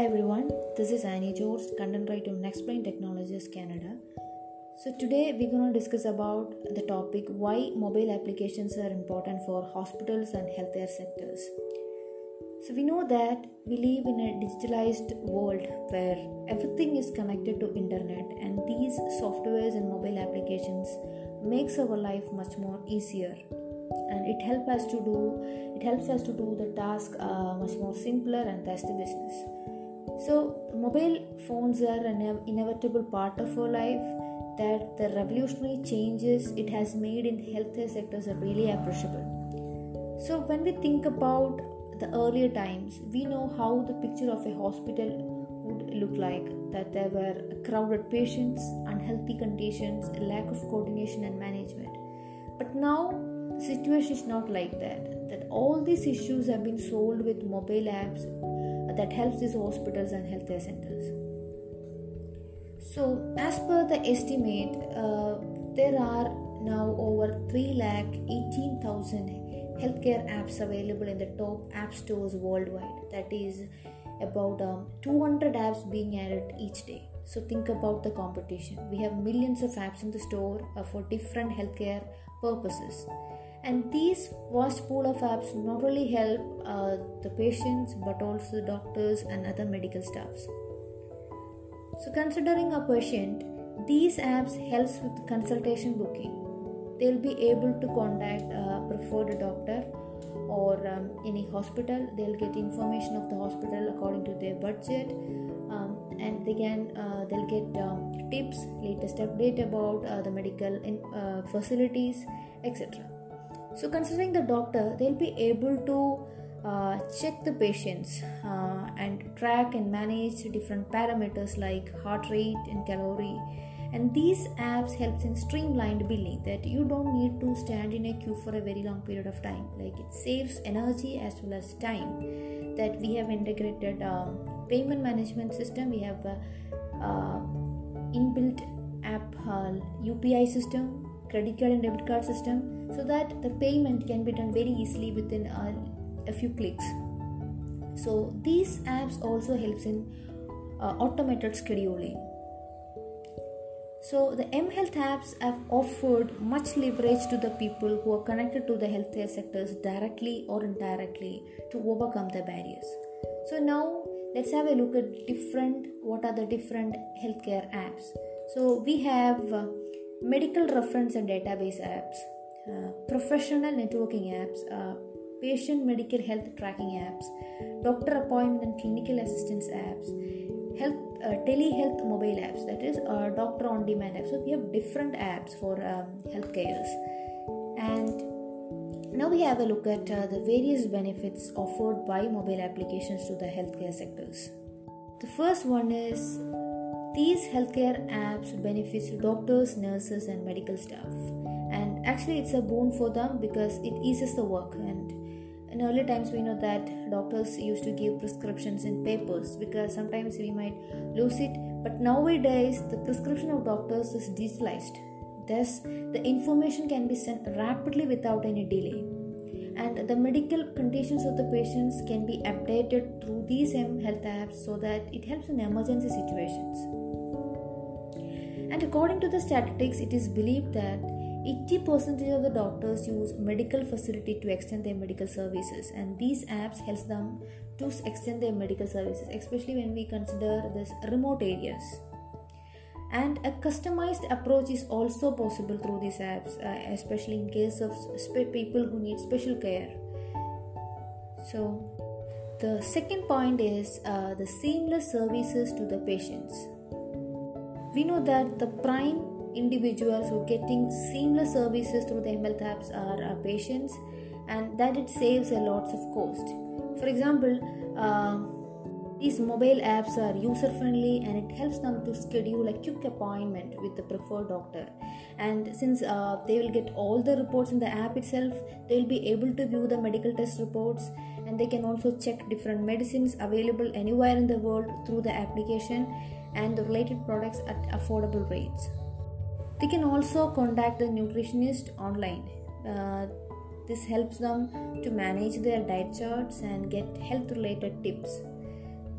Hi everyone, this is Annie George, content writer of Explain Technologies Canada. So today we're going to discuss about the topic why mobile applications are important for hospitals and healthcare sectors. So we know that we live in a digitalized world where everything is connected to internet and these softwares and mobile applications makes our life much more easier and it helps us to do it helps us to do the task uh, much more simpler and that's the business so mobile phones are an inevitable part of our life that the revolutionary changes it has made in healthcare sectors are really appreciable. So when we think about the earlier times we know how the picture of a hospital would look like that there were crowded patients unhealthy conditions lack of coordination and management. But now the situation is not like that that all these issues have been solved with mobile apps that helps these hospitals and healthcare centers. So as per the estimate uh, there are now over 3 lakh 18000 healthcare apps available in the top app stores worldwide. That is about um, 200 apps being added each day. So think about the competition. We have millions of apps in the store uh, for different healthcare purposes and these vast pool of apps not only help uh, the patients but also the doctors and other medical staffs. So considering a patient these apps helps with consultation booking. They'll be able to contact a preferred doctor or um, any hospital. They'll get information of the hospital according to their budget. Um, and they can uh, they'll get um, tips latest update about uh, the medical in, uh, facilities etc so, considering the doctor, they'll be able to uh, check the patients uh, and track and manage different parameters like heart rate and calorie. And these apps helps in streamlined billing that you don't need to stand in a queue for a very long period of time. Like it saves energy as well as time. That we have integrated um, payment management system. We have a, uh, inbuilt app UPI uh, system credit card and debit card system so that the payment can be done very easily within a, a few clicks so these apps also helps in uh, automated scheduling so the M Health apps have offered much leverage to the people who are connected to the healthcare sectors directly or indirectly to overcome the barriers. So now let's have a look at different what are the different healthcare apps. So we have uh, medical reference and database apps, uh, professional networking apps, uh, patient medical health tracking apps, doctor appointment and clinical assistance apps, health uh, telehealth mobile apps, that is uh, doctor on demand apps. So we have different apps for um, healthcare. And now we have a look at uh, the various benefits offered by mobile applications to the healthcare sectors. The first one is these healthcare apps benefits doctors, nurses, and medical staff. Actually, it's a boon for them because it eases the work. And in early times, we know that doctors used to give prescriptions in papers because sometimes we might lose it. But nowadays, the prescription of doctors is digitalized. Thus, the information can be sent rapidly without any delay and the medical conditions of the patients can be updated through these health apps so that it helps in emergency situations. And according to the statistics, it is believed that 80% of the doctors use medical facility to extend their medical services and these apps helps them to extend their medical services especially when we consider this remote areas. And a customized approach is also possible through these apps uh, especially in case of sp- people who need special care. So the second point is uh, the seamless services to the patients. We know that the prime individuals who are getting seamless services through the health apps are our patients and that it saves a lots of cost for example uh, these mobile apps are user friendly and it helps them to schedule a quick appointment with the preferred doctor and since uh, they will get all the reports in the app itself they will be able to view the medical test reports and they can also check different medicines available anywhere in the world through the application and the related products at affordable rates. They can also contact the nutritionist online. Uh, this helps them to manage their diet charts and get health related tips.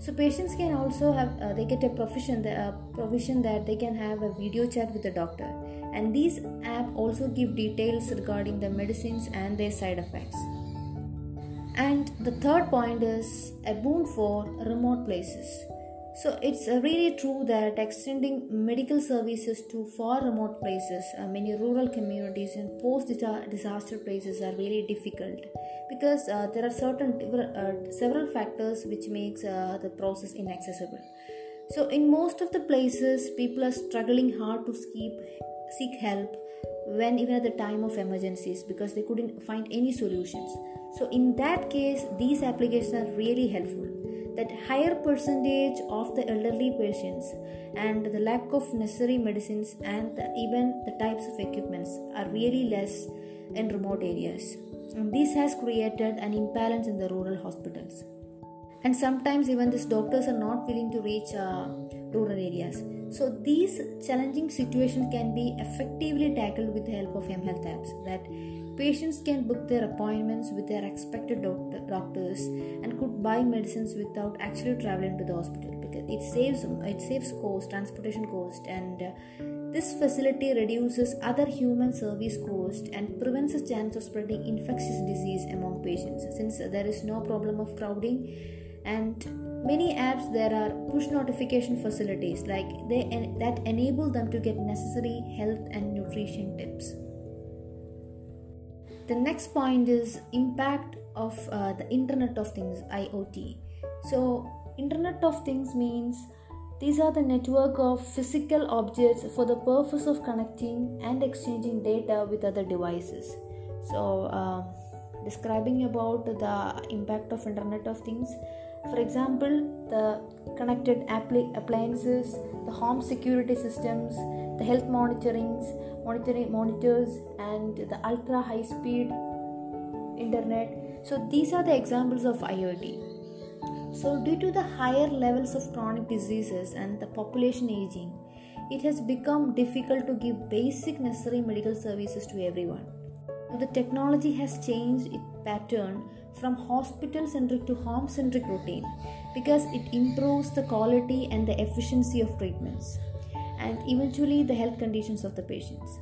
so patients can also have uh, they get a provision uh, provision that they can have a video chat with the doctor and these app also give details regarding the medicines and their side effects and the third point is a boon for remote places so it's uh, really true that extending medical services to far remote places, uh, many rural communities and post-disaster places are really difficult because uh, there are certain uh, several factors which makes uh, the process inaccessible. So in most of the places, people are struggling hard to seek seek help when even at the time of emergencies because they couldn't find any solutions. So in that case, these applications are really helpful that higher percentage of the elderly patients and the lack of necessary medicines and the, even the types of equipments are really less in remote areas. And this has created an imbalance in the rural hospitals. And sometimes even these doctors are not willing to reach uh, rural areas. So these challenging situations can be effectively tackled with the help of M Health apps that Patients can book their appointments with their expected doctor, doctors and could buy medicines without actually traveling to the hospital because it saves it saves cost, transportation cost, and uh, this facility reduces other human service cost and prevents the chance of spreading infectious disease among patients. Since there is no problem of crowding and many apps there are push notification facilities like they that enable them to get necessary health and nutrition tips the next point is impact of uh, the internet of things iot so internet of things means these are the network of physical objects for the purpose of connecting and exchanging data with other devices. So uh, describing about the impact of internet of things for example the connected appliances the home security systems the health monitorings monitoring monitors and the ultra high speed internet. So these are the examples of iot so due to the higher levels of chronic diseases and the population aging it has become difficult to give basic necessary medical services to everyone. The technology has changed its pattern from hospital centric to home centric routine because it improves the quality and the efficiency of treatments and eventually the health conditions of the patients.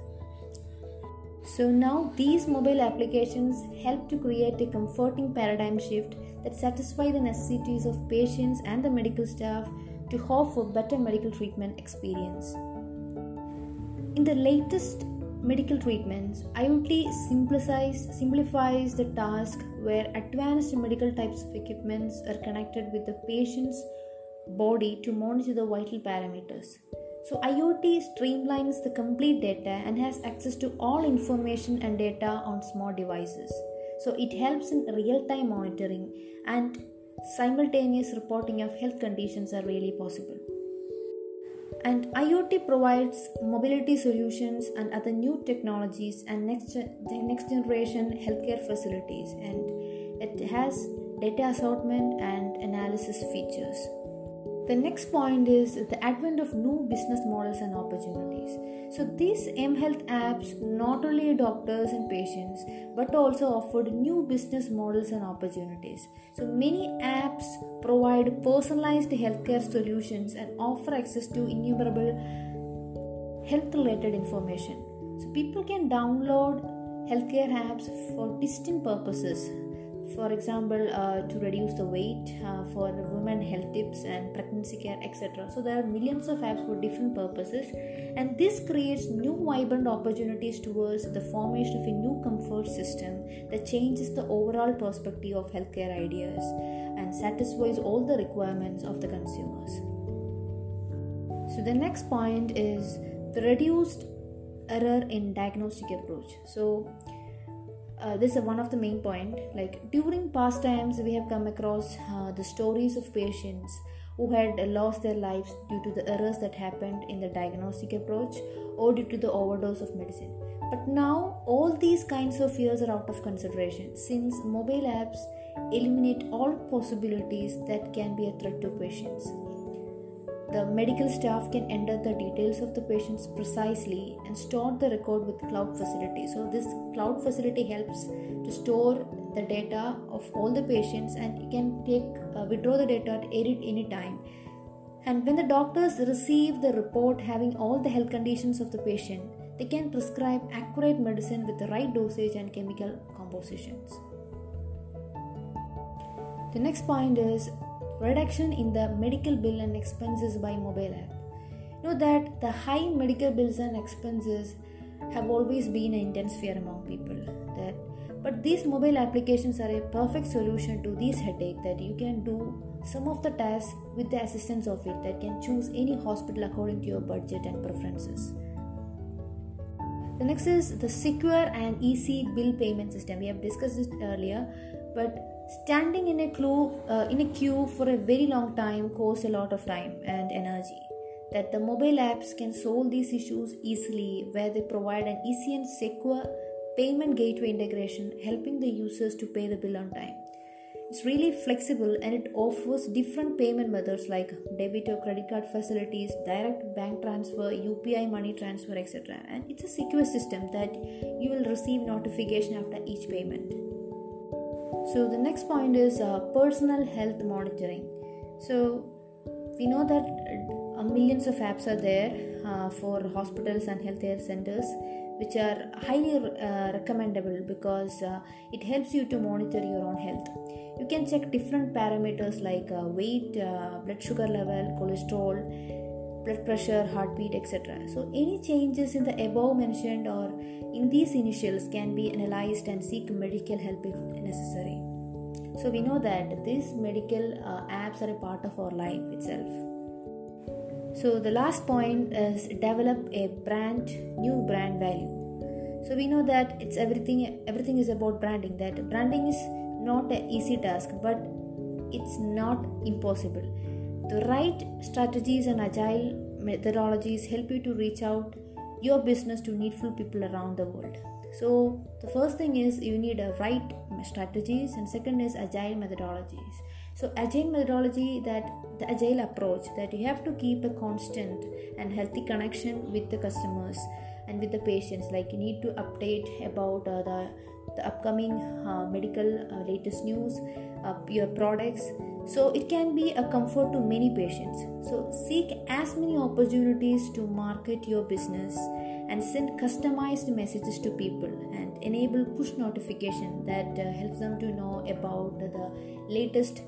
So now these mobile applications help to create a comforting paradigm shift that satisfy the necessities of patients and the medical staff to hope for better medical treatment experience. In the latest medical treatments, IoT simplifies, simplifies the task where advanced medical types of equipments are connected with the patient's body to monitor the vital parameters. So, IoT streamlines the complete data and has access to all information and data on small devices. So, it helps in real time monitoring and simultaneous reporting of health conditions are really possible. And IoT provides mobility solutions and other new technologies and next, next generation healthcare facilities, and it has data assortment and analysis features. The next point is the advent of new business models and opportunities. So these M Health apps not only doctors and patients but also offered new business models and opportunities. So many apps provide personalized healthcare solutions and offer access to innumerable health related information. So people can download healthcare apps for distinct purposes for example uh, to reduce the weight uh, for women health tips and pregnancy care etc so there are millions of apps for different purposes. And this creates new vibrant opportunities towards the formation of a new comfort system that changes the overall perspective of healthcare ideas and satisfies all the requirements of the consumers. So the next point is the reduced error in diagnostic approach. So uh, this is one of the main point. Like during past times we have come across uh, the stories of patients who had lost their lives due to the errors that happened in the diagnostic approach or due to the overdose of medicine. But now all these kinds of fears are out of consideration since mobile apps eliminate all possibilities that can be a threat to patients the medical staff can enter the details of the patients precisely and store the record with cloud facility. So this cloud facility helps to store the data of all the patients and you can take uh, withdraw the data at any, any time and when the doctors receive the report having all the health conditions of the patient they can prescribe accurate medicine with the right dosage and chemical compositions the next point is reduction in the medical bill and expenses by mobile app. Know that the high medical bills and expenses have always been an intense fear among people that but these mobile applications are a perfect solution to this headache that you can do some of the tasks with the assistance of it that can choose any hospital according to your budget and preferences. The next is the secure and easy bill payment system. We have discussed this earlier but standing in a queue uh, in a queue for a very long time costs a lot of time and energy. That the mobile apps can solve these issues easily where they provide an easy and secure payment gateway integration helping the users to pay the bill on time. It's really flexible and it offers different payment methods like debit or credit card facilities direct bank transfer upi money transfer etc and it's a secure system that you will receive notification after each payment so the next point is uh, personal health monitoring. So we know that uh, millions of apps are there uh, for hospitals and healthcare centers which are highly uh, recommendable because uh, it helps you to monitor your own health. You can check different parameters like uh, weight blood sugar level cholesterol blood pressure heartbeat etc so any changes in the above mentioned or in these initials can be analyzed and seek medical help if necessary so we know that these medical uh, apps are a part of our life itself so the last point is develop a brand new brand value. So we know that it's everything everything is about branding. That branding is not an easy task, but it's not impossible. The right strategies and agile methodologies help you to reach out your business to needful people around the world. So the first thing is you need a right strategies and second is agile methodologies so agile methodology that the agile approach that you have to keep a constant and healthy connection with the customers and with the patients like you need to update about uh, the the upcoming uh, medical uh, latest news uh, your products so it can be a comfort to many patients. So seek as many opportunities to market your business and send customized messages to people and enable push notification that uh, helps them to know about the latest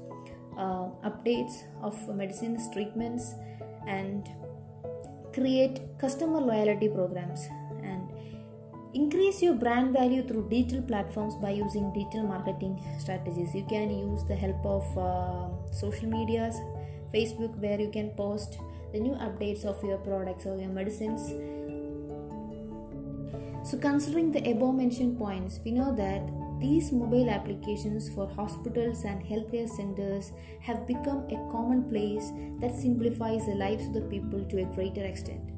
uh, updates of medicines, treatments, and create customer loyalty programs increase your brand value through digital platforms by using digital marketing strategies you can use the help of uh, social medias facebook where you can post the new updates of your products or your medicines so considering the above mentioned points we know that these mobile applications for hospitals and healthcare centers have become a commonplace that simplifies the lives of the people to a greater extent.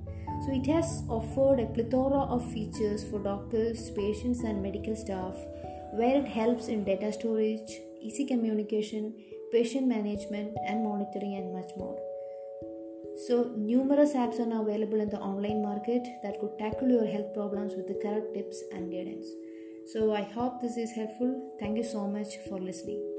So, it has offered a plethora of features for doctors, patients, and medical staff where it helps in data storage, easy communication, patient management, and monitoring, and much more. So, numerous apps are now available in the online market that could tackle your health problems with the correct tips and guidance. So I hope this is helpful. Thank you so much for listening.